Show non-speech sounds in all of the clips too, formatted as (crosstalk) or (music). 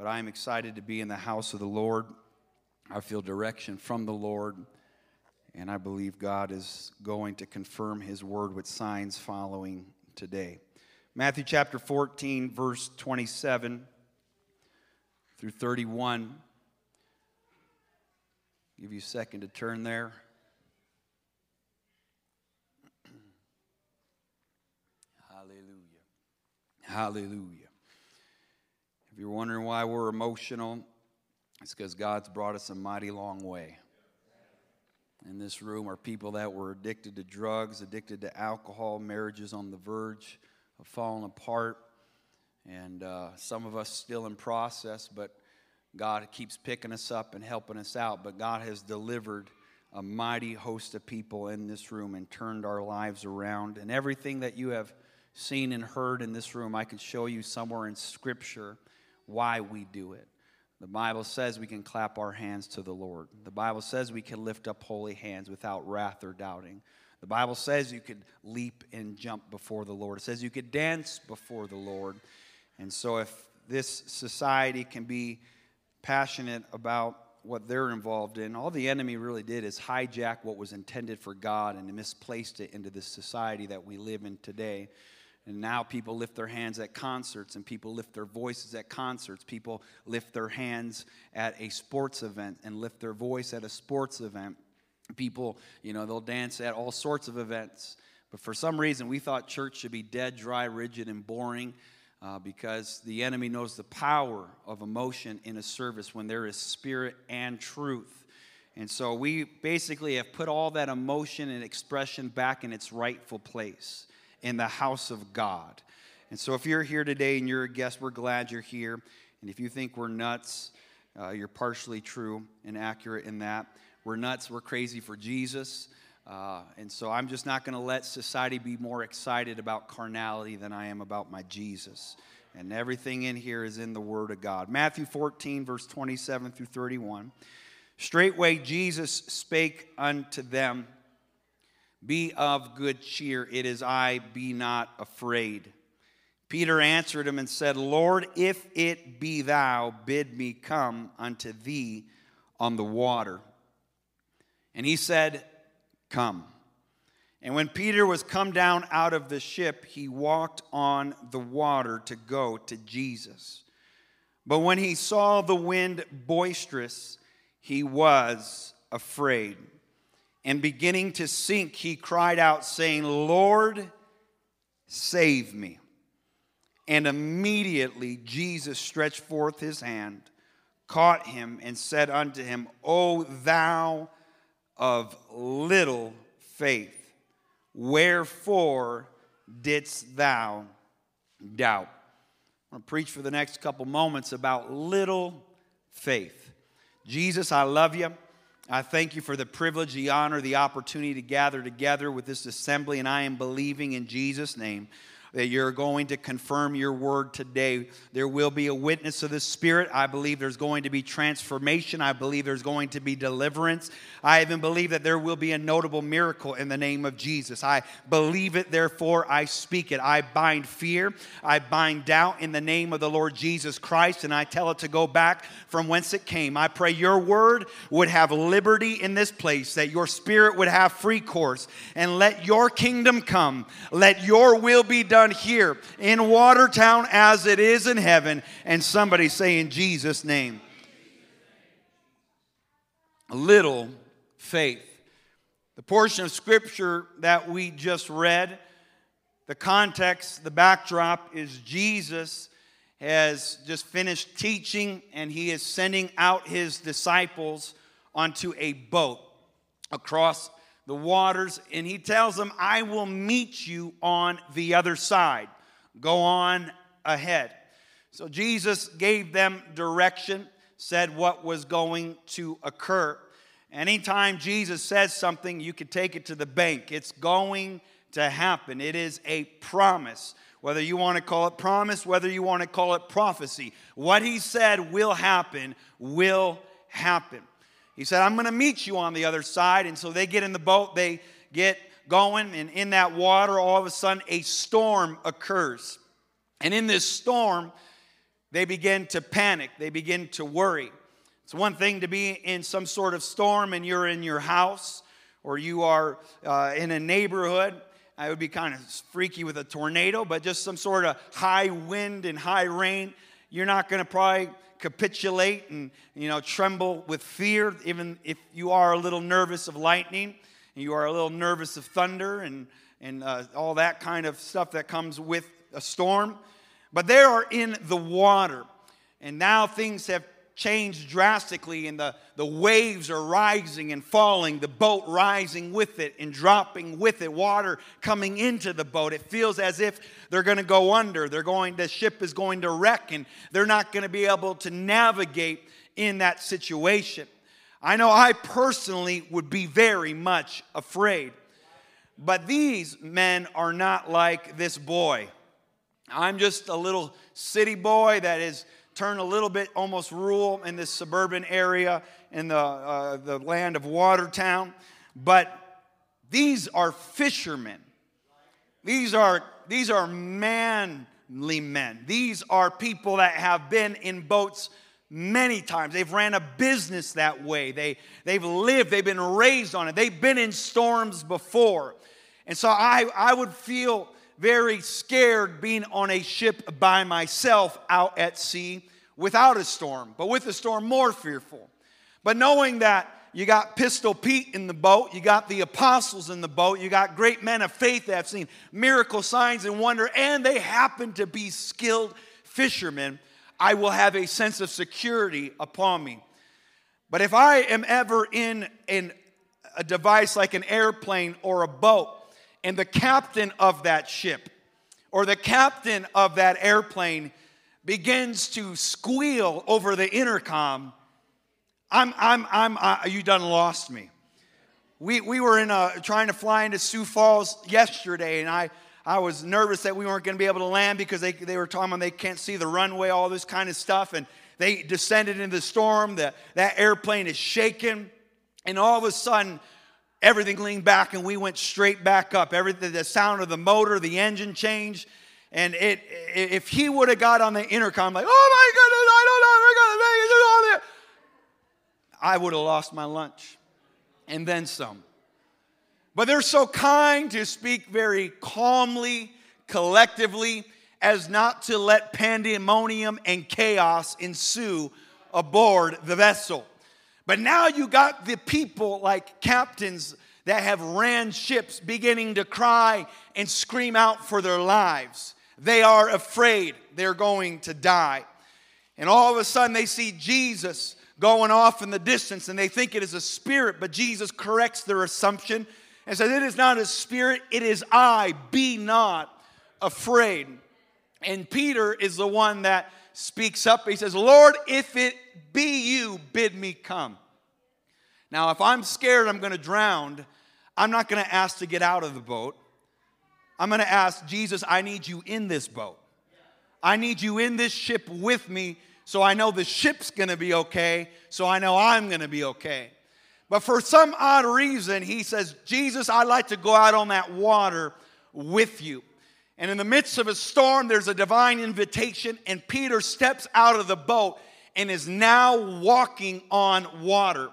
but I'm excited to be in the house of the Lord. I feel direction from the Lord, and I believe God is going to confirm his word with signs following today. Matthew chapter 14, verse 27 through 31. Give you a second to turn there. (clears throat) Hallelujah. Hallelujah. You're wondering why we're emotional, it's because God's brought us a mighty long way. In this room are people that were addicted to drugs, addicted to alcohol, marriages on the verge of falling apart, and uh, some of us still in process, but God keeps picking us up and helping us out. But God has delivered a mighty host of people in this room and turned our lives around. And everything that you have seen and heard in this room, I could show you somewhere in Scripture why we do it. The Bible says we can clap our hands to the Lord. The Bible says we can lift up holy hands without wrath or doubting. The Bible says you could leap and jump before the Lord. It says you could dance before the Lord. And so, if this society can be passionate about what they're involved in, all the enemy really did is hijack what was intended for God and misplaced it into this society that we live in today. And now people lift their hands at concerts and people lift their voices at concerts. People lift their hands at a sports event and lift their voice at a sports event. People, you know, they'll dance at all sorts of events. But for some reason, we thought church should be dead, dry, rigid, and boring uh, because the enemy knows the power of emotion in a service when there is spirit and truth. And so we basically have put all that emotion and expression back in its rightful place in the house of God. And so, if you're here today and you're a guest, we're glad you're here. And if you think we're nuts, uh, you're partially true and accurate in that. We're nuts, we're crazy for Jesus. Uh, and so, I'm just not going to let society be more excited about carnality than I am about my Jesus. And everything in here is in the Word of God. Matthew 14, verse 27 through 31. Straightway Jesus spake unto them be of good cheer, it is I, be not afraid. Peter answered him and said, Lord, if it be thou, bid me come unto thee on the water. And he said, Come. And when Peter was come down out of the ship, he walked on the water to go to Jesus. But when he saw the wind boisterous, he was afraid and beginning to sink, he cried out, saying, Lord, save me. And immediately Jesus stretched forth his hand, caught him, and said unto him, O thou of little faith, wherefore didst thou doubt? I'm going to preach for the next couple moments about little faith. Jesus, I love you. I thank you for the privilege, the honor, the opportunity to gather together with this assembly, and I am believing in Jesus' name that you're going to confirm your word today. There will be a witness of the Spirit. I believe there's going to be transformation. I believe there's going to be deliverance. I even believe that there will be a notable miracle in the name of Jesus. I believe it, therefore I speak it. I bind fear, I bind doubt in the name of the Lord Jesus Christ, and I tell it to go back from whence it came. I pray your word would have liberty in this place, that your spirit would have free course, and let your kingdom come. Let your will be done done here in Watertown as it is in heaven. And somebody say in Jesus' name. Little faith. The portion of scripture that we just read, the context, the backdrop is Jesus has just finished teaching and he is sending out his disciples onto a boat across the waters, and he tells them, I will meet you on the other side. Go on ahead. So Jesus gave them direction, said what was going to occur. Anytime Jesus says something, you can take it to the bank. It's going to happen. It is a promise. Whether you want to call it promise, whether you want to call it prophecy, what he said will happen, will happen. He said, I'm going to meet you on the other side. And so they get in the boat, they get going, and in that water, all of a sudden, a storm occurs. And in this storm, they begin to panic, they begin to worry. It's one thing to be in some sort of storm and you're in your house or you are uh, in a neighborhood. I would be kind of freaky with a tornado, but just some sort of high wind and high rain. You're not going to probably capitulate and you know tremble with fear, even if you are a little nervous of lightning and you are a little nervous of thunder and and uh, all that kind of stuff that comes with a storm. But they are in the water, and now things have changed drastically, and the, the waves are rising and falling, the boat rising with it and dropping with it, water coming into the boat. It feels as if they're going to go under. They're going, the ship is going to wreck, and they're not going to be able to navigate in that situation. I know I personally would be very much afraid. But these men are not like this boy. I'm just a little city boy that is turned a little bit almost rural in this suburban area in the, uh, the land of Watertown. But these are fishermen. These are, these are manly men. These are people that have been in boats many times. They've ran a business that way. They, they've lived, they've been raised on it. They've been in storms before. And so I, I would feel very scared being on a ship by myself out at sea without a storm, but with a storm, more fearful. But knowing that you got Pistol Pete in the boat, you got the apostles in the boat, you got great men of faith that have seen miracle signs and wonder, and they happen to be skilled fishermen, I will have a sense of security upon me. But if I am ever in, in a device like an airplane or a boat, and the captain of that ship or the captain of that airplane begins to squeal over the intercom, I'm, I'm, I'm, uh, you done lost me. We, we were in a, trying to fly into Sioux Falls yesterday, and I, I was nervous that we weren't going to be able to land because they, they were talking about they can't see the runway, all this kind of stuff. And they descended into the storm. The, that airplane is shaking. And all of a sudden, everything leaned back and we went straight back up. Everything, the sound of the motor, the engine changed. And it, if he would have got on the intercom, like, oh my goodness, I don't know, we're going to make it I would have lost my lunch and then some. But they're so kind to speak very calmly, collectively, as not to let pandemonium and chaos ensue aboard the vessel. But now you got the people like captains that have ran ships beginning to cry and scream out for their lives. They are afraid they're going to die. And all of a sudden they see Jesus going off in the distance and they think it is a spirit, but Jesus corrects their assumption and says, It is not a spirit, it is I. Be not afraid. And Peter is the one that speaks up. He says, Lord, if it be you, bid me come. Now, if I'm scared I'm going to drown, I'm not going to ask to get out of the boat. I'm going to ask, Jesus, I need you in this boat. I need you in this ship with me so I know the ship's going to be okay, so I know I'm going to be okay. But for some odd reason, he says, Jesus, I'd like to go out on that water with you. And in the midst of a storm, there's a divine invitation, and Peter steps out of the boat and is now walking on water.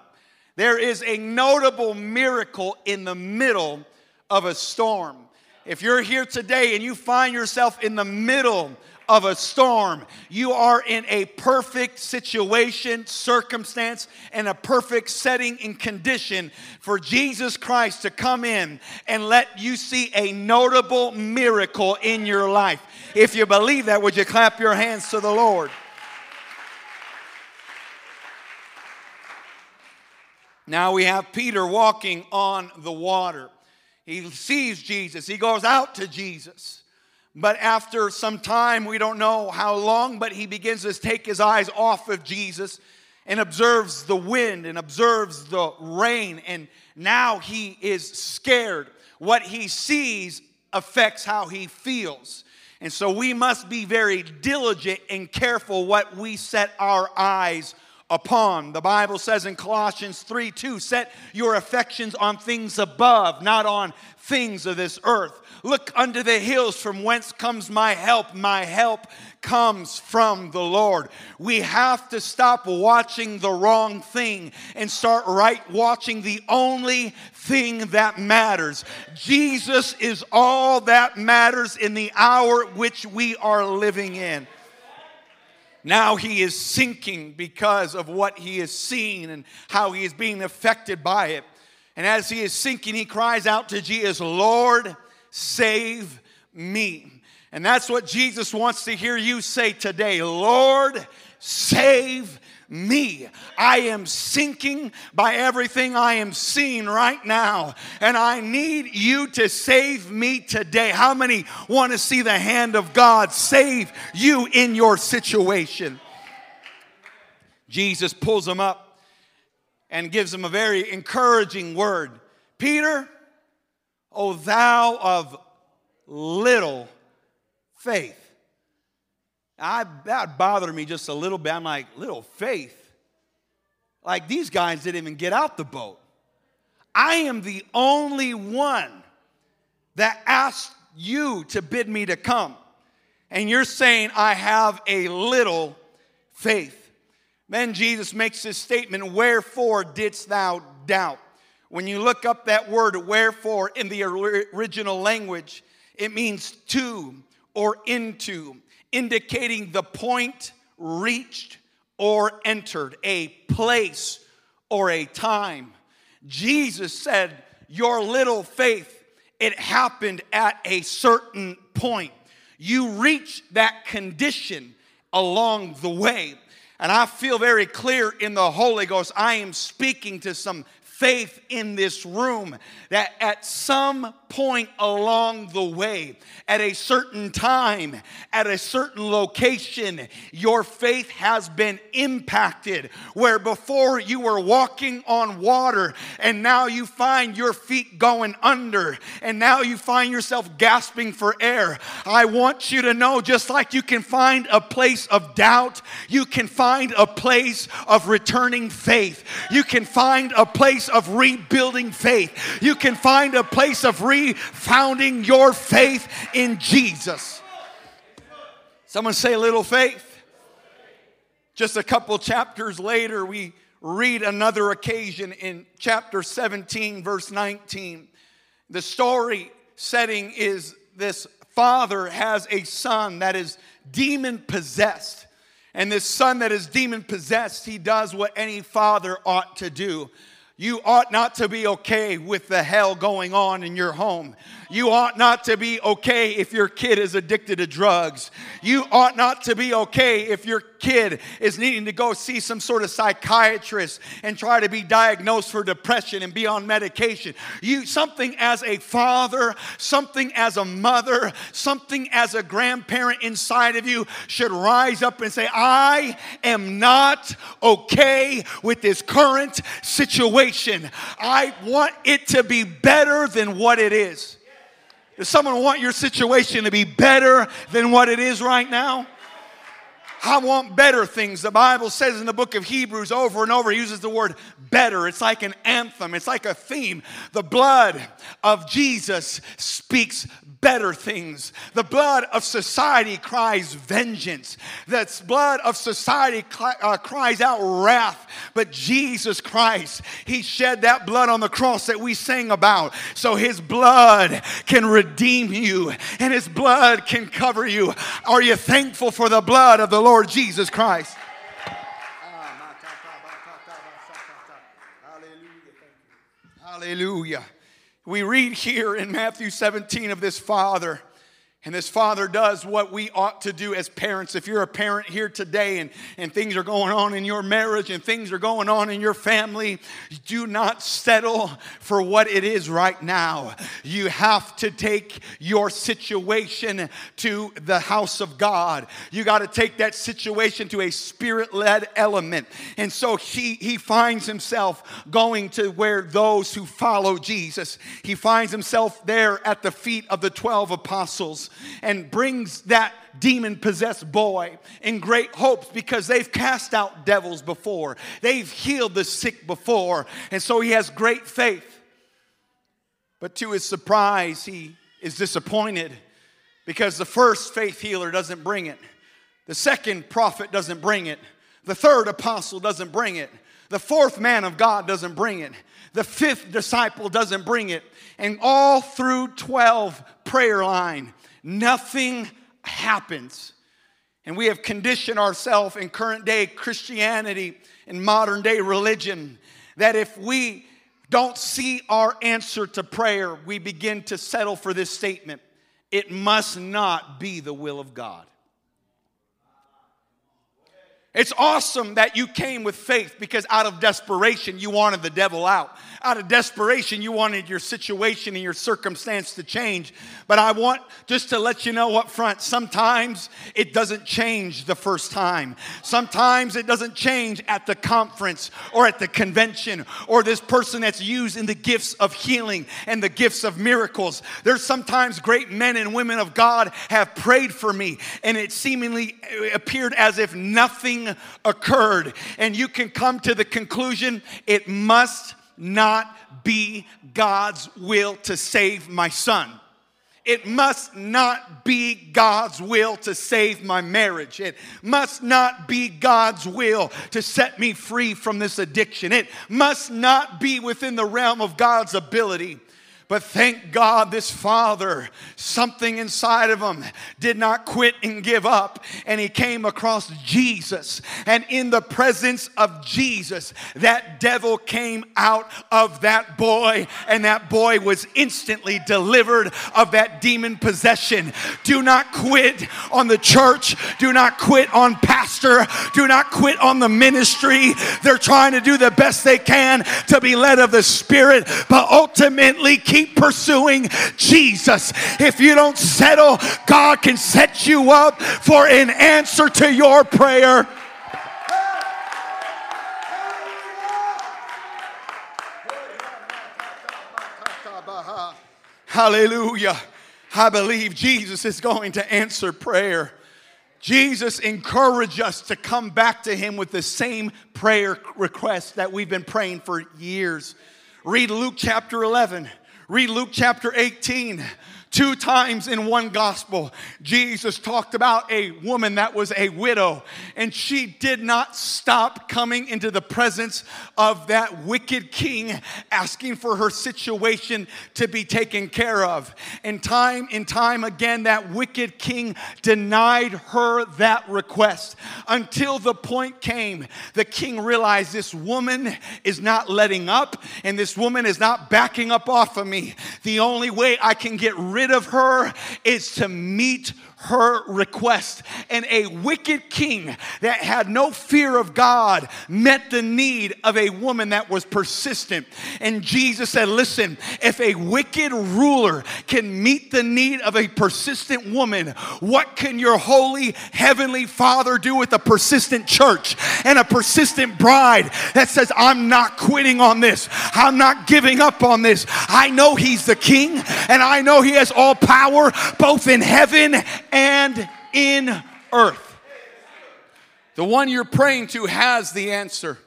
There is a notable miracle in the middle of a storm. If you're here today and you find yourself in the middle of a storm, you are in a perfect situation, circumstance, and a perfect setting and condition for Jesus Christ to come in and let you see a notable miracle in your life. If you believe that, would you clap your hands to the Lord? Now we have Peter walking on the water. He sees Jesus, he goes out to Jesus. But after some time, we don't know how long, but he begins to take his eyes off of Jesus and observes the wind and observes the rain. And now he is scared. What he sees affects how he feels. And so we must be very diligent and careful what we set our eyes upon. The Bible says in Colossians 3 2, set your affections on things above, not on things of this earth. Look unto the hills from whence comes my help. My help comes from the Lord. We have to stop watching the wrong thing and start right watching the only thing that matters. Jesus is all that matters in the hour which we are living in. Now he is sinking because of what he has seen and how he is being affected by it. And as he is sinking, he cries out to Jesus, Lord, save me. And that's what Jesus wants to hear you say today Lord, save me. I am sinking by everything I am seeing right now, and I need you to save me today. How many want to see the hand of God save you in your situation? Jesus pulls him up and gives him a very encouraging word Peter, O thou of little faith. I, that bothered me just a little bit. I'm like, little faith? Like these guys didn't even get out the boat. I am the only one that asked you to bid me to come. And you're saying, I have a little faith. Then Jesus makes this statement, Wherefore didst thou doubt? When you look up that word, wherefore, in the original language, it means to or into, indicating the point reached or entered, a place or a time. Jesus said, Your little faith, it happened at a certain point. You reach that condition along the way. And I feel very clear in the Holy Ghost, I am speaking to some faith in this room that at some point along the way, at a certain time, at a certain location, your faith has been impacted. Where before you were walking on water, and now you find your feet going under, and now you find yourself gasping for air. I want you to know just like you can find a place of doubt, you can find a place of returning faith, you can find a place of rebuilding faith, you can find a place of refounding your faith in Jesus. Someone say, little faith. Just a couple chapters later, we read another occasion in chapter 17, verse 19. The story setting is this father has a son that is demon possessed. And this son that is demon possessed, he does what any father ought to do. You ought not to be okay with the hell going on in your home. You ought not to be okay if your kid is addicted to drugs. You ought not to be okay if your kid is needing to go see some sort of psychiatrist and try to be diagnosed for depression and be on medication. You something as a father, something as a mother, something as a grandparent inside of you should rise up and say, "I am not okay with this current situation. I want it to be better than what it is." Does someone want your situation to be better than what it is right now? I want better things. The Bible says in the book of Hebrews over and over, uses the word better. It's like an anthem, it's like a theme. The blood of Jesus speaks better things. The blood of society cries vengeance. The blood of society uh, cries out wrath. But Jesus Christ, He shed that blood on the cross that we sang about. So His blood can redeem you and His blood can cover you. Are you thankful for the blood of the Lord Jesus Christ? Hallelujah. Hallelujah we read here in Matthew 17 of this father and this father does what we ought to do as parents. If you're a parent here today and, and things are going on in your marriage and things are going on in your family, do not settle for what it is right now. You have to take your situation to the house of God. You got to take that situation to a spirit led element. And so he, he finds himself going to where those who follow Jesus, he finds himself there at the feet of the 12 apostles. And brings that demon possessed boy in great hopes because they've cast out devils before, they've healed the sick before, and so he has great faith. But to his surprise, he is disappointed because the first faith healer doesn't bring it, the second prophet doesn't bring it, the third apostle doesn't bring it, the fourth man of God doesn't bring it, the fifth disciple doesn't bring it, and all through 12 prayer line, nothing happens. And we have conditioned ourselves in current day Christianity and modern day religion that if we don't see our answer to prayer, we begin to settle for this statement it must not be the will of God. It's awesome that you came with faith because out of desperation you wanted the devil out. Out of desperation you wanted your situation and your circumstance to change. But I want just to let you know up front sometimes it doesn't change the first time. Sometimes it doesn't change at the conference or at the convention or this person that's used in the gifts of healing and the gifts of miracles. There's sometimes great men and women of God have prayed for me and it seemingly appeared as if nothing occurred. And you can come to the conclusion it must not be God's will to save my son. It must not be God's will to save my marriage. It must not be God's will to set me free from this addiction. It must not be within the realm of God's ability. But thank God, this father, something inside of him did not quit and give up. And he came across Jesus. And in the presence of Jesus, that devil came out of that boy. And that boy was instantly delivered of that demon possession. Do not quit on the church. Do not quit on pastor. Do not quit on the ministry. They're trying to do the best they can to be led of the Spirit. But ultimately, keep keep pursuing Jesus. If you don't settle, God can set you up for an answer to your prayer. Hallelujah. I believe Jesus is going to answer prayer. Jesus encouraged us to come back to him with the same prayer request that we've been praying for years. Read Luke chapter 11. Read Luke chapter 18. Two times in one gospel, Jesus talked about a woman that was a widow, and she did not stop coming into the presence of that wicked king, asking for her situation to be taken care of. And time and time again, that wicked king denied her that request until the point came. The king realized this woman is not letting up, and this woman is not backing up off of me. The only way I can get rid rid of her is to meet her request. And a wicked king that had no fear of God met the need of a woman that was persistent. And Jesus said, Listen, if a wicked ruler can meet the need of a persistent woman, what can your holy heavenly Father do with a persistent church and a persistent bride that says, I'm not quitting on this, I'm not giving up on this. I know He's the King and I know He has all power both in heaven and in earth. The one you're praying to has the answer.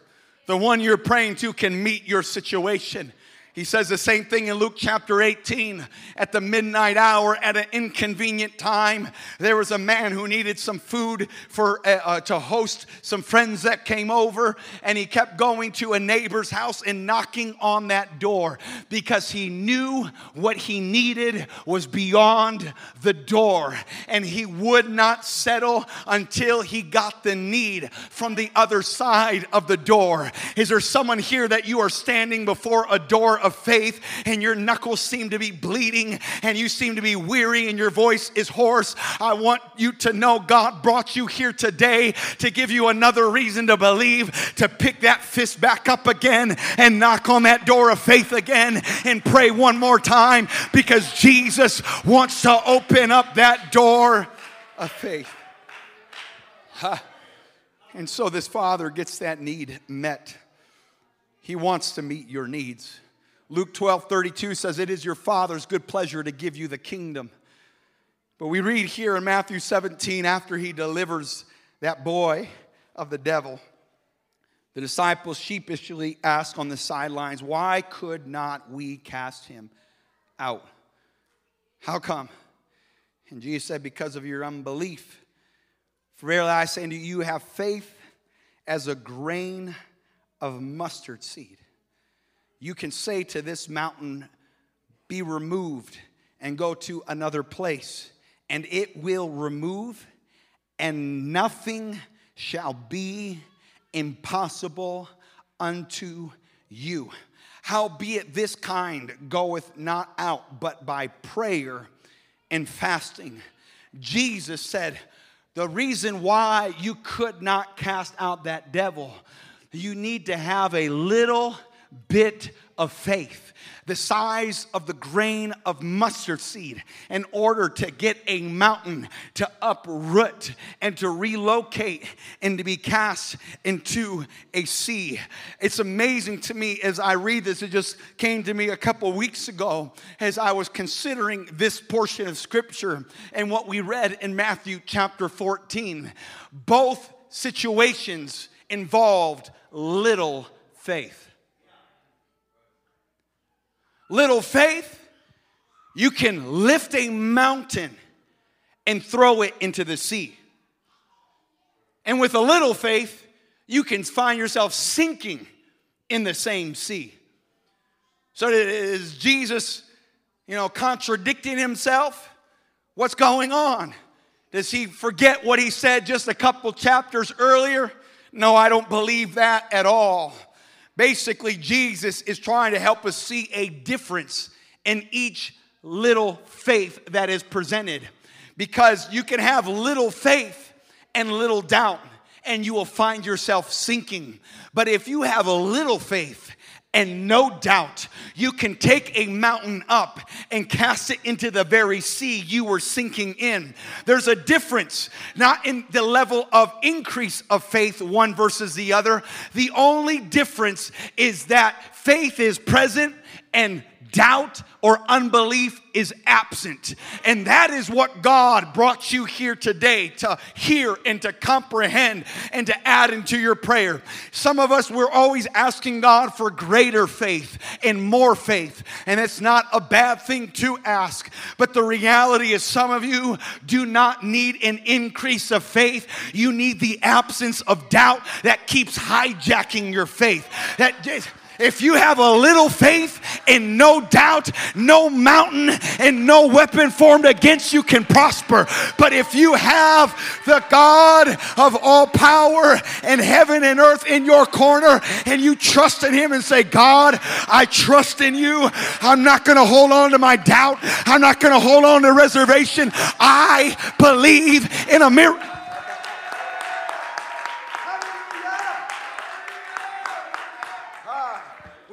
The one you're praying to can meet your situation. He says the same thing in Luke chapter 18. At the midnight hour, at an inconvenient time, there was a man who needed some food for uh, uh, to host some friends that came over, and he kept going to a neighbor's house and knocking on that door because he knew what he needed was beyond the door, and he would not settle until he got the need from the other side of the door. Is there someone here that you are standing before a door of faith and your knuckles seem to be bleeding and you seem to be weary and your voice is hoarse, I want you to know God brought you here today to give you another reason to believe, to pick that fist back up again and knock on that door of faith again and pray one more time because Jesus wants to open up that door of faith. And so this father gets that need met. He wants to meet your needs. Luke 12 32 says, It is your Father's good pleasure to give you the kingdom. But we read here in Matthew 17, after he delivers that boy of the devil, the disciples sheepishly ask on the sidelines, Why could not we cast him out? How come? And Jesus said, Because of your unbelief. For verily I say unto you, you have faith as a grain of mustard seed. You can say to this mountain, Be removed and go to another place, and it will remove, and nothing shall be impossible unto you. Howbeit this kind goeth not out but by prayer and fasting. Jesus said, The reason why you could not cast out that devil, you need to have a little bit of faith, the size of the grain of mustard seed, in order to get a mountain to uproot and to relocate and to be cast into a sea. It's amazing to me as I read this. It just came to me a couple weeks ago as I was considering this portion of scripture and what we read in Matthew chapter 14. Both situations involved little faith little faith, you can lift a mountain and throw it into the sea. And with a little faith, you can find yourself sinking in the same sea. So is Jesus, you know, contradicting himself? What's going on? Does he forget what he said just a couple chapters earlier? No, I don't believe that at all. Basically, Jesus is trying to help us see a difference in each little faith that is presented. Because you can have little faith and little doubt, and you will find yourself sinking. But if you have a little faith and no doubt, you can take a mountain up and cast it into the very sea you were sinking in. There's a difference, not in the level of increase of faith, one versus the other. The only difference is that faith is present and doubt or unbelief is absent. And that is what God brought you here today to hear and to comprehend and to add into your prayer. Some of us, we're always asking God for greater faith and more faith. And it's not a bad thing to ask. But the reality is, some of you do not need an increase of faith. You need the absence of doubt that keeps hijacking your faith. That just, if you have a little faith and no doubt, no mountain and no weapon formed against you can prosper. But if you have the God of all power and heaven and earth in your corner and you trust in Him and say, God, I trust in you. I'm not going to hold on to my doubt. I'm not going to hold on to reservation. I believe in a miracle.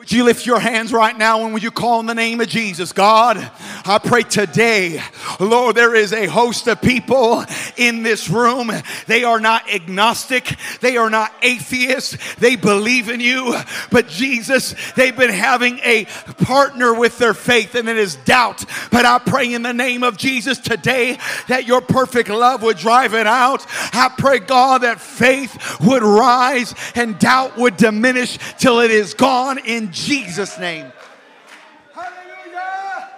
Would you lift your hands right now and would you call in the name of Jesus? God, I pray today, Lord, there is a host of people in this room. They are not agnostic, they are not atheists, they believe in you. But Jesus, they've been having a partner with their faith, and it is doubt. But I pray in the name of Jesus today that your perfect love would drive it out. I pray, God, that faith would rise and doubt would diminish till it is gone in Jesus' name. Hallelujah.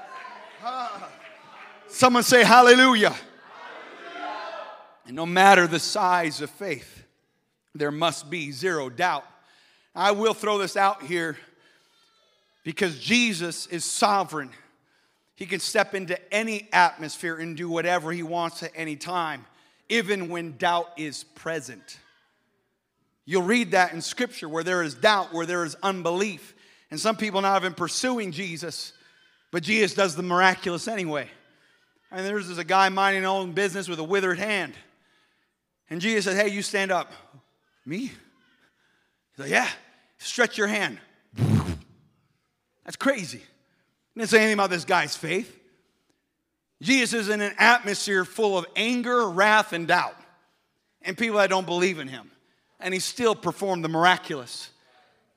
Someone say hallelujah. hallelujah. And no matter the size of faith, there must be zero doubt. I will throw this out here because Jesus is sovereign. He can step into any atmosphere and do whatever he wants at any time, even when doubt is present. You'll read that in scripture where there is doubt, where there is unbelief. And some people not even pursuing Jesus, but Jesus does the miraculous anyway. And there's this a guy minding his own business with a withered hand. And Jesus said, Hey, you stand up. Me? He's like, Yeah, stretch your hand. That's crazy. Didn't say anything about this guy's faith. Jesus is in an atmosphere full of anger, wrath, and doubt, and people that don't believe in him. And he still performed the miraculous.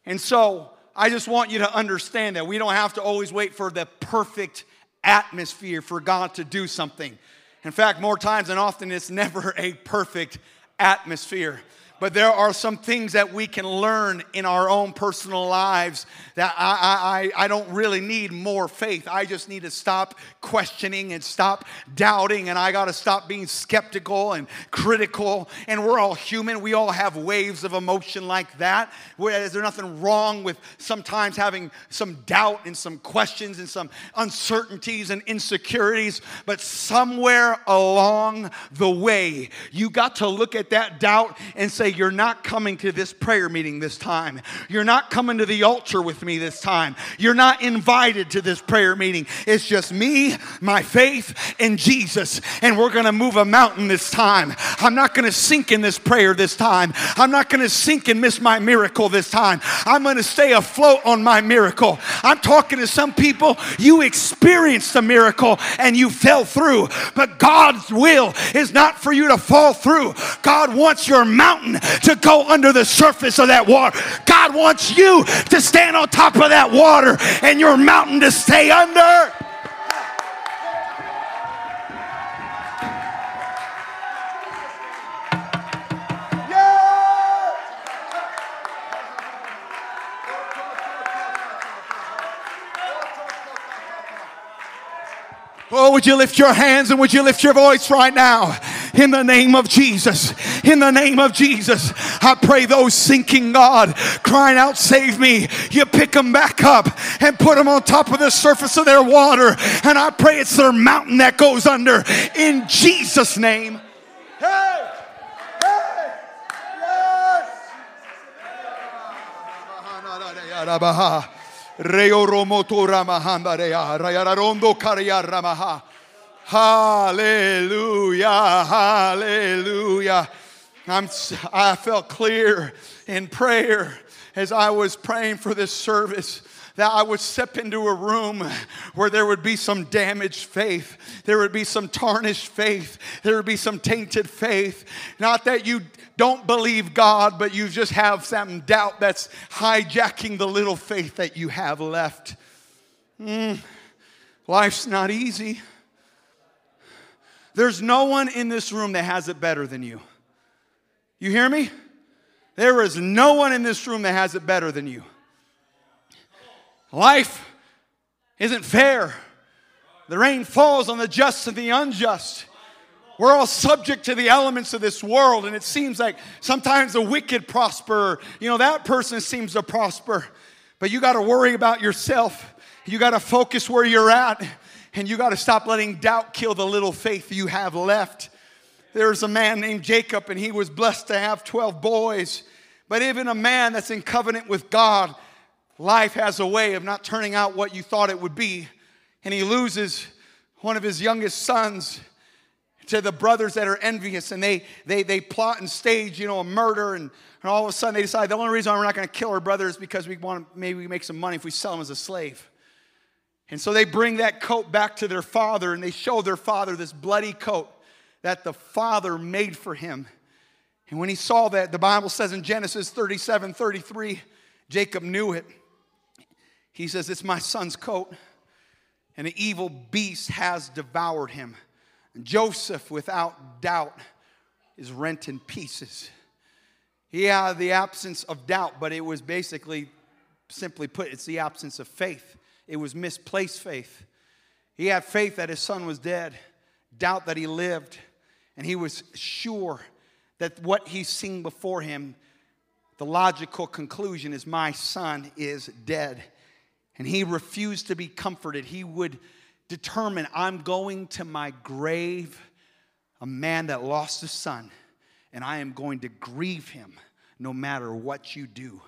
And so I just want you to understand that we don't have to always wait for the perfect atmosphere for God to do something. In fact, more times than often, it's never a perfect atmosphere. But there are some things that we can learn in our own personal lives that I, I, I don't really need more faith. I just need to stop questioning and stop doubting, and I got to stop being skeptical and critical. And we're all human. We all have waves of emotion like that. There nothing wrong with sometimes having some doubt and some questions and some uncertainties and insecurities? But somewhere along the way, you got to look at that doubt and say, You're not coming to this prayer meeting this time. You're not coming to the altar with me this time. You're not invited to this prayer meeting. It's just me, my faith, and Jesus. And we're going to move a mountain this time. I'm not going to sink in this prayer this time. I'm not going to sink and miss my miracle this time. I'm going to stay afloat on my miracle. I'm talking to some people, you experienced a miracle and you fell through, but God's will is not for you to fall through. God wants your mountain to go under the surface of that water. God wants you to stand on top of that water and your mountain to stay under. Oh, would you lift your hands and would you lift your voice right now? In the name of Jesus. In the name of Jesus. I pray those sinking God crying out, Save me. You pick them back up and put them on top of the surface of their water. And I pray it's their mountain that goes under. In Jesus' name. Hey! Hey! Yes! Reo rayararondo kariaramaha. Hallelujah, hallelujah. I'm, I felt clear in prayer as I was praying for this service that I would step into a room where there would be some damaged faith, there would be some tarnished faith, there would be some tainted faith. Not that you don't believe God, but you just have some doubt that's hijacking the little faith that you have left. Mm, life's not easy. There's no one in this room that has it better than you. You hear me? There is no one in this room that has it better than you. Life isn't fair. The rain falls on the just and the unjust. We're all subject to the elements of this world, and it seems like sometimes the wicked prosper. You know, that person seems to prosper, but you got to worry about yourself. You got to focus where you're at, and you got to stop letting doubt kill the little faith you have left. There's a man named Jacob, and he was blessed to have 12 boys. But even a man that's in covenant with God life has a way of not turning out what you thought it would be. And he loses one of his youngest sons to the brothers that are envious and they, they, they plot and stage, you know, a murder. And, and all of a sudden they decide the only reason we're not going to kill our brother is because we want to maybe make some money if we sell him as a slave. And so they bring that coat back to their father and they show their father this bloody coat that the father made for him. And when he saw that, the Bible says in Genesis 37 33, Jacob knew it. He says, It's my son's coat, and an evil beast has devoured him. And Joseph, without doubt, is rent in pieces. He had the absence of doubt, but it was basically, simply put, it's the absence of faith. It was misplaced faith. He had faith that his son was dead, doubt that he lived, and he was sure that what he's seen before him, the logical conclusion is, My son is dead and he refused to be comforted. He would determine, I'm going to my grave, a man that lost his son, and I am going to grieve him no matter what you do.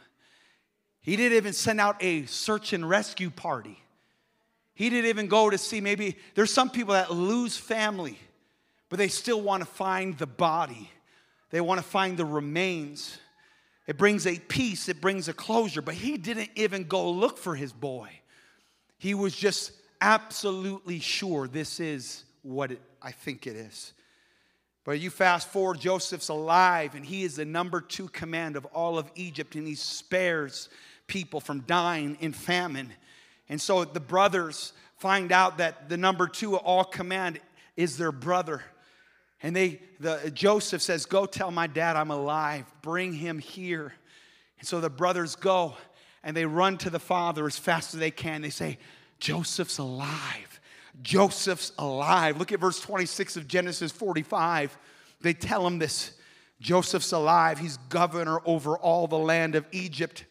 He didn't even send out a search and rescue party. He didn't even go to see maybe there's some people that lose family, but they still want to find the body. They want to find the remains. It brings a peace, it brings a closure. But he didn't even go look for his boy. He was just absolutely sure this is what it, I think it is. But you fast forward, Joseph's alive, and he is the number two command of all of Egypt, and he spares people from dying in famine. And so the brothers find out that the number two all command is their brother. And they, the, Joseph says, Go tell my dad I'm alive, bring him here. And so the brothers go and they run to the father as fast as they can. They say, Joseph's alive. Joseph's alive. Look at verse 26 of Genesis 45. They tell him this Joseph's alive. He's governor over all the land of Egypt.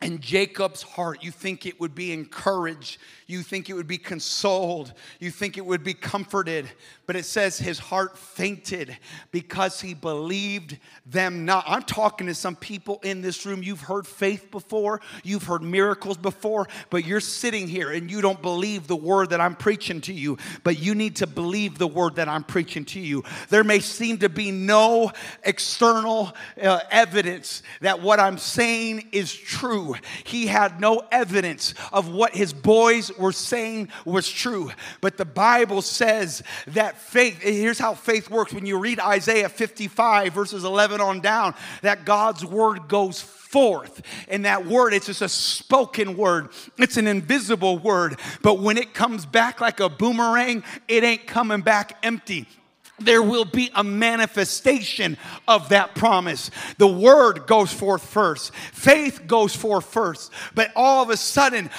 And Jacob's heart, you think it would be encouraged, you think it would be consoled, you think it would be comforted, but it says his heart fainted because he believed them not. I'm talking to some people in this room. You've heard faith before, you've heard miracles before, but you're sitting here and you don't believe the word that I'm preaching to you, but you need to believe the word that I'm preaching to you. There may seem to be no external uh, evidence that what I'm saying is true he had no evidence of what his boys were saying was true. But the Bible says that faith, here's how faith works. When you read Isaiah 55, verses 11 on down, that God's word goes forth. And that word, it's just a spoken word, it's an invisible word. But when it comes back like a boomerang, it ain't coming back empty there will be a manifestation of that promise. The word goes forth first, faith goes forth first, but all of a sudden,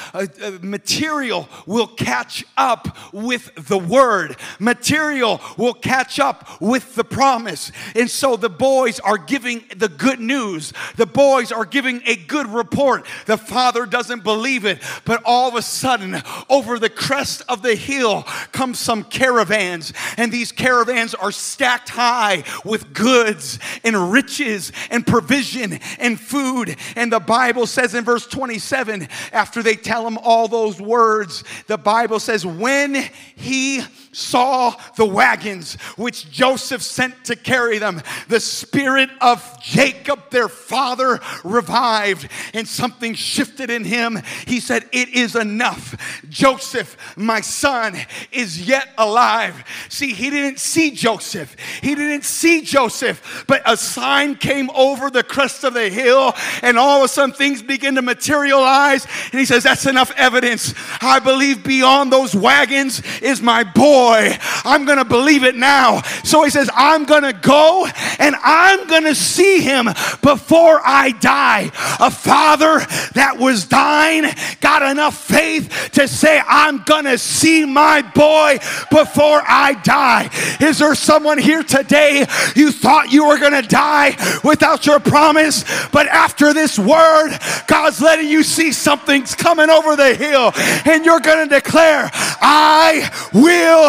material will catch up with the word. Material will catch up with the promise. And so the boys are giving the good news, the boys are giving a good report. The father doesn't believe it, but all of a sudden, over the crest of the hill comes some caravans, and these caravans are stacked high with goods and riches and provision and food. And the Bible says in verse 27, after they tell him all those words, the Bible says, when he saw the wagons which Joseph sent to carry them, the spirit of Jacob, their father, revived and something shifted in him. He said, It is enough. Joseph, my son, is yet alive. See, he didn't see Joseph. He didn't see Joseph, but a sign came over the crest of the hill, and all of a sudden things begin to materialize. And he says, That's enough evidence. I believe beyond those wagons is my boy. I'm going to believe it now. So he says, I'm going to go and I'm going to see him before I die. A father that was dying got enough faith to say, I'm going to see my boy before I die. Is there someone here today you thought you were going to die without your promise, but after this word, God's letting you see something's coming over the hill, and you're going to declare, I will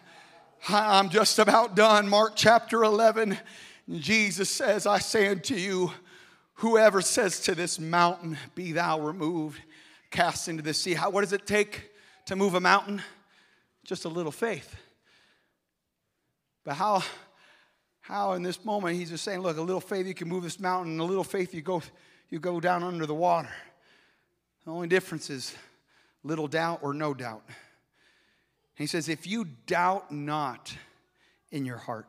I'm just about done. Mark chapter 11. Jesus says, I say unto you, whoever says to this mountain, Be thou removed, cast into the sea. How, what does it take to move a mountain? Just a little faith. But how, how in this moment he's just saying, look, a little faith you can move this mountain, and a little faith you go, you go down under the water. The only difference is little doubt or no doubt. He says, if you doubt not in your heart,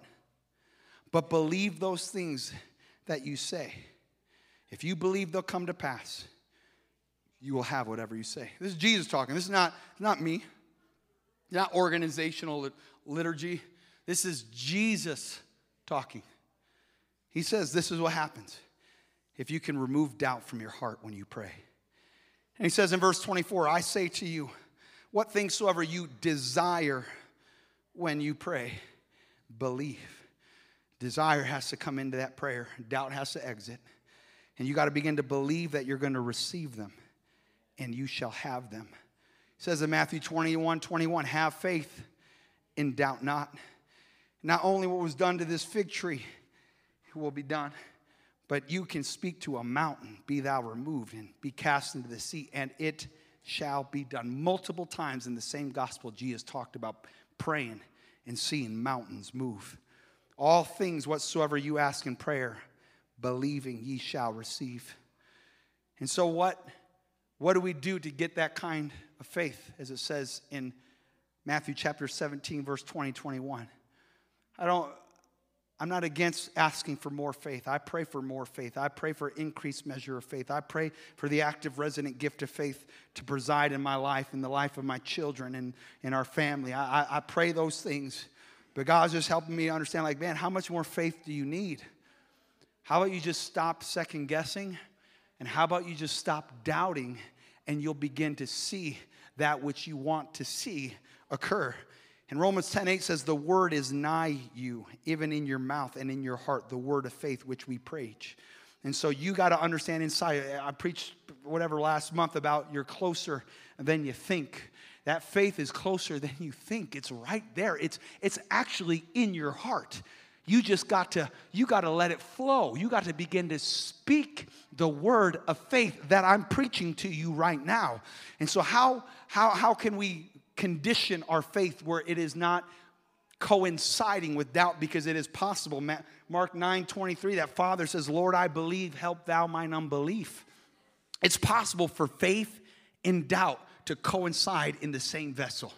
but believe those things that you say, if you believe they'll come to pass, you will have whatever you say. This is Jesus talking. This is not, not me, not organizational liturgy. This is Jesus talking. He says, This is what happens if you can remove doubt from your heart when you pray. And he says in verse 24, I say to you, what things soever you desire when you pray, believe. Desire has to come into that prayer, doubt has to exit. And you got to begin to believe that you're going to receive them and you shall have them. It says in Matthew 21 21, have faith and doubt not. Not only what was done to this fig tree will be done, but you can speak to a mountain, be thou removed and be cast into the sea, and it shall be done. Multiple times in the same gospel, Jesus talked about praying and seeing mountains move. all things whatsoever you ask in prayer, believing ye shall receive. And so, what, what do we do to get that kind of faith, as it says in Matthew chapter 17, verse 20, 21? I don't, I'm not against asking for more faith. I pray for more faith. I pray for increased measure of faith. I pray for the active resident gift of faith to preside in my life, in the life of my children, and in our family. I, I, I pray those things. But God's just helping me understand, like, man, how much more faith do you need? How about you just stop second guessing? And how about you just stop doubting and you'll begin to see that which you want to see occur? And Romans 10 8 says, The word is nigh you, even in your mouth and in your heart, the word of faith which we preach. And so you got to understand inside. I preached whatever last month about you're closer than you think. That faith is closer than you think. It's right there. It's, it's actually in your heart. You just got to you got to let it flow. You got to begin to speak the word of faith that I'm preaching to you right now. And so how how how can we condition our faith where it is not coinciding with doubt because it is possible. Mark 9 23, that father says, Lord, I believe, help thou mine unbelief. It's possible for faith and doubt to coincide in the same vessel.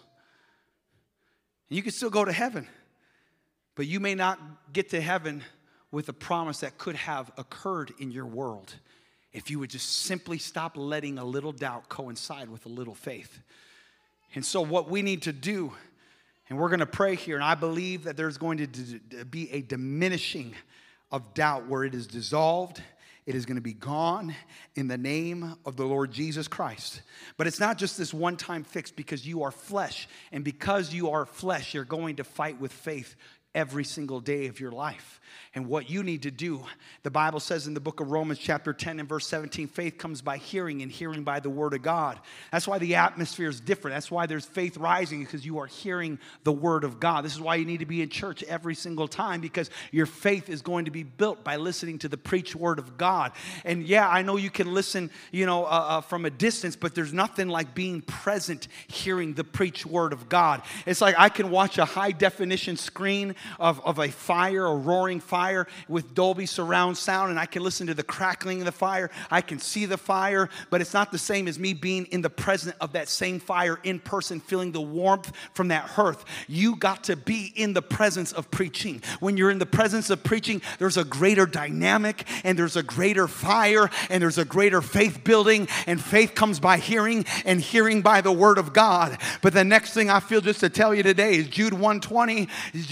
And you can still go to heaven, but you may not get to heaven with a promise that could have occurred in your world if you would just simply stop letting a little doubt coincide with a little faith. And so, what we need to do, and we're going to pray here, and I believe that there's going to be a diminishing of doubt where it is dissolved it is going to be gone in the name of the Lord Jesus Christ. But it's not just this one time fix because you are flesh. And because you are flesh, you're going to fight with faith every single day of your life and what you need to do. The Bible says in the book of Romans, chapter 10 and verse 17, faith comes by hearing, and hearing by the word of God. That's why the atmosphere is different. That's why there's faith rising, because you are hearing the word of God. This is why you need to be in church every single time, because your faith is going to be built by listening to the preached word of God. And yeah, I know you can listen, you know, uh, uh, from a distance, but there's nothing like being present, hearing the preached word of God. It's like I can watch a high definition screen of, of a fire, a roaring fire with Dolby surround sound, and I can listen to the crackling of the fire. I can see the fire, but it's not the same as me being in the presence of that same fire in person, feeling the warmth from that hearth. You got to be in the presence of preaching. When you're in the presence of preaching, there's a greater dynamic, and there's a greater fire, and there's a greater faith building, and faith comes by hearing, and hearing by the word of God. But the next thing I feel just to tell you today is Jude 120,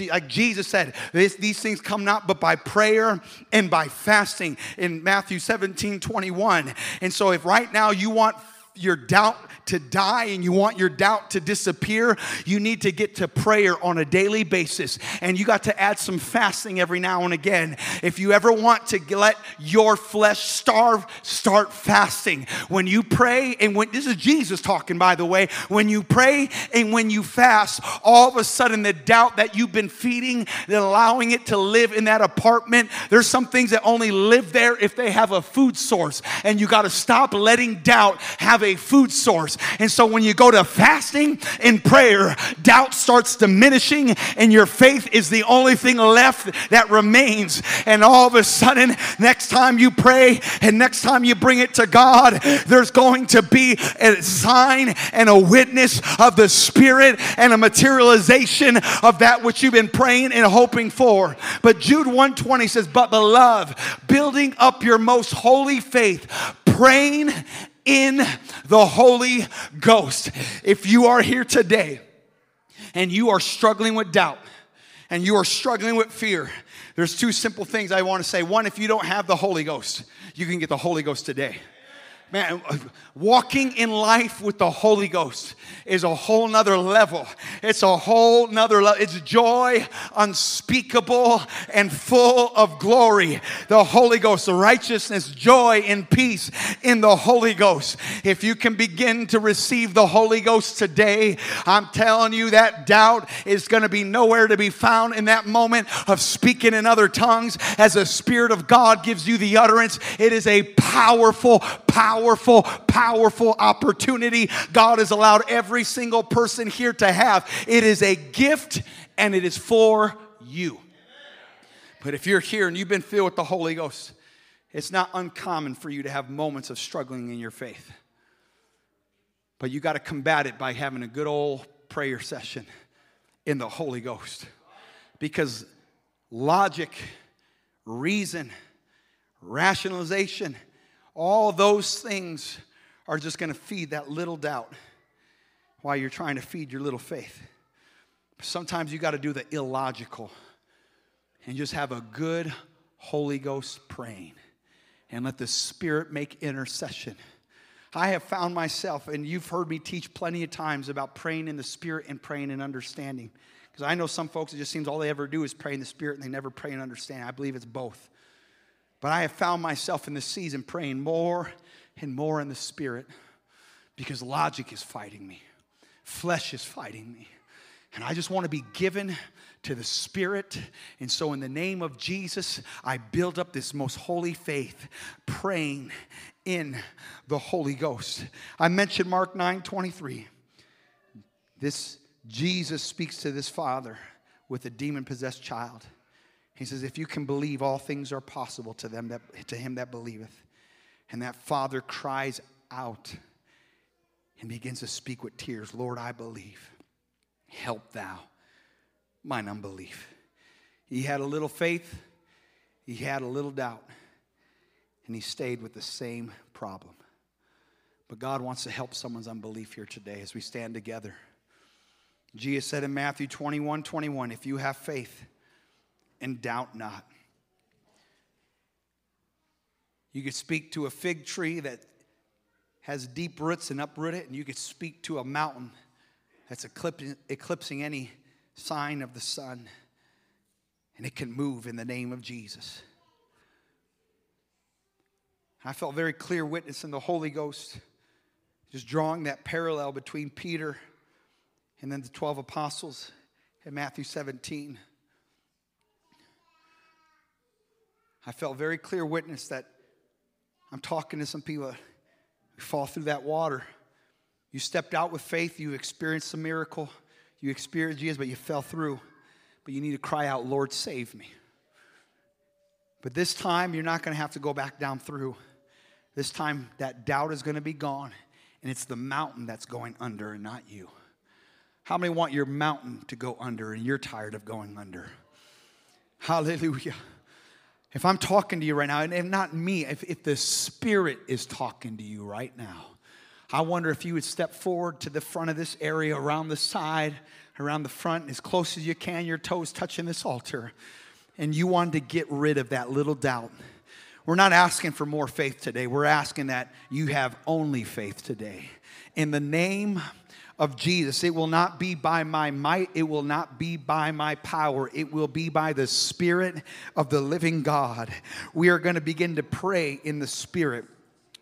like Jesus said, these things come not but by prayer and by fasting in Matthew 17 21. And so, if right now you want your doubt to die and you want your doubt to disappear, you need to get to prayer on a daily basis. And you got to add some fasting every now and again. If you ever want to let your flesh starve, start fasting. When you pray, and when this is Jesus talking, by the way, when you pray and when you fast, all of a sudden the doubt that you've been feeding, that allowing it to live in that apartment, there's some things that only live there if they have a food source. And you got to stop letting doubt have a food source. And so when you go to fasting and prayer, doubt starts diminishing, and your faith is the only thing left that remains. And all of a sudden, next time you pray and next time you bring it to God, there's going to be a sign and a witness of the Spirit and a materialization of that which you've been praying and hoping for. But Jude 120 says, But beloved, building up your most holy faith, praying in the Holy Ghost. If you are here today and you are struggling with doubt and you are struggling with fear, there's two simple things I want to say. One, if you don't have the Holy Ghost, you can get the Holy Ghost today. Man, walking in life with the Holy Ghost is a whole nother level. It's a whole nother level. It's joy unspeakable and full of glory. The Holy Ghost, the righteousness, joy, and peace in the Holy Ghost. If you can begin to receive the Holy Ghost today, I'm telling you that doubt is going to be nowhere to be found in that moment of speaking in other tongues as the Spirit of God gives you the utterance. It is a powerful, powerful, powerful powerful opportunity God has allowed every single person here to have. It is a gift and it is for you. But if you're here and you've been filled with the Holy Ghost, it's not uncommon for you to have moments of struggling in your faith. But you got to combat it by having a good old prayer session in the Holy Ghost. Because logic, reason, rationalization, all those things are just going to feed that little doubt while you're trying to feed your little faith. Sometimes you got to do the illogical and just have a good Holy Ghost praying and let the Spirit make intercession. I have found myself, and you've heard me teach plenty of times about praying in the Spirit and praying in understanding. Because I know some folks, it just seems all they ever do is pray in the Spirit and they never pray and understand. I believe it's both. But I have found myself in this season praying more and more in the Spirit because logic is fighting me, flesh is fighting me. And I just want to be given to the Spirit. And so, in the name of Jesus, I build up this most holy faith, praying in the Holy Ghost. I mentioned Mark 9 23. This Jesus speaks to this father with a demon possessed child. He says, If you can believe, all things are possible to, them that, to him that believeth. And that father cries out and begins to speak with tears Lord, I believe. Help thou mine unbelief. He had a little faith, he had a little doubt, and he stayed with the same problem. But God wants to help someone's unbelief here today as we stand together. Jesus said in Matthew 21 21, if you have faith and doubt not. You could speak to a fig tree that has deep roots and uproot it, and you could speak to a mountain that's eclipsing any sign of the sun, and it can move in the name of Jesus. I felt very clear witness in the Holy Ghost, just drawing that parallel between Peter and then the 12 apostles in Matthew 17. I felt very clear witness that I'm talking to some people that fall through that water. You stepped out with faith, you experienced a miracle, you experienced Jesus, but you fell through. But you need to cry out, Lord, save me. But this time, you're not going to have to go back down through. This time, that doubt is going to be gone, and it's the mountain that's going under and not you. How many want your mountain to go under and you're tired of going under? Hallelujah. If I'm talking to you right now, and if not me, if, if the Spirit is talking to you right now, I wonder if you would step forward to the front of this area, around the side, around the front, as close as you can, your toes touching this altar, and you wanted to get rid of that little doubt. We're not asking for more faith today. We're asking that you have only faith today. In the name of Jesus. It will not be by my might, it will not be by my power, it will be by the Spirit of the living God. We are going to begin to pray in the Spirit.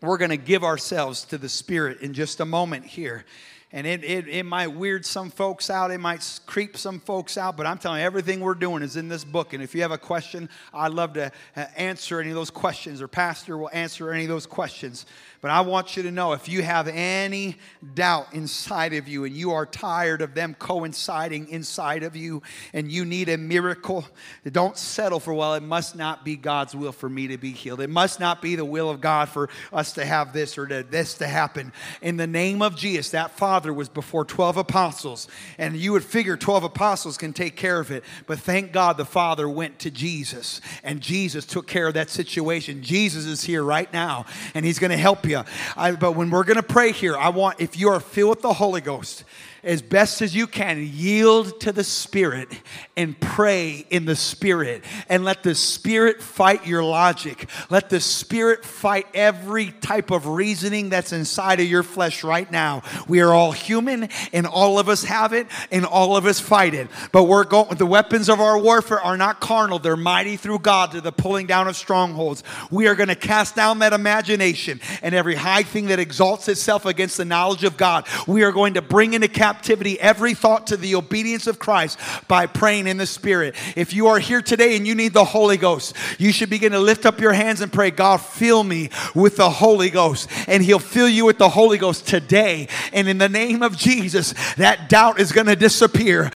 We're going to give ourselves to the Spirit in just a moment here. And it, it, it might weird some folks out, it might creep some folks out, but I'm telling you, everything we're doing is in this book. And if you have a question, I'd love to uh, answer any of those questions, or Pastor will answer any of those questions. But I want you to know if you have any doubt inside of you and you are tired of them coinciding inside of you and you need a miracle, don't settle for, well, it must not be God's will for me to be healed. It must not be the will of God for us to have this or to, this to happen. In the name of Jesus, that Father was before 12 apostles, and you would figure 12 apostles can take care of it. But thank God the Father went to Jesus, and Jesus took care of that situation. Jesus is here right now, and He's going to help you you. I, but when we're going to pray here, I want, if you are filled with the Holy Ghost, as best as you can, yield to the Spirit and pray in the Spirit. And let the Spirit fight your logic. Let the Spirit fight every type of reasoning that's inside of your flesh right now. We are all human, and all of us have it, and all of us fight it. But we're going, the weapons of our warfare are not carnal, they're mighty through God to the pulling down of strongholds. We are going to cast down that imagination and every high thing that exalts itself against the knowledge of God. We are going to bring into captivity captivity every thought to the obedience of Christ by praying in the Spirit. If you are here today and you need the Holy Ghost, you should begin to lift up your hands and pray, God, fill me with the Holy Ghost. And He'll fill you with the Holy Ghost today. And in the name of Jesus, that doubt is going to disappear.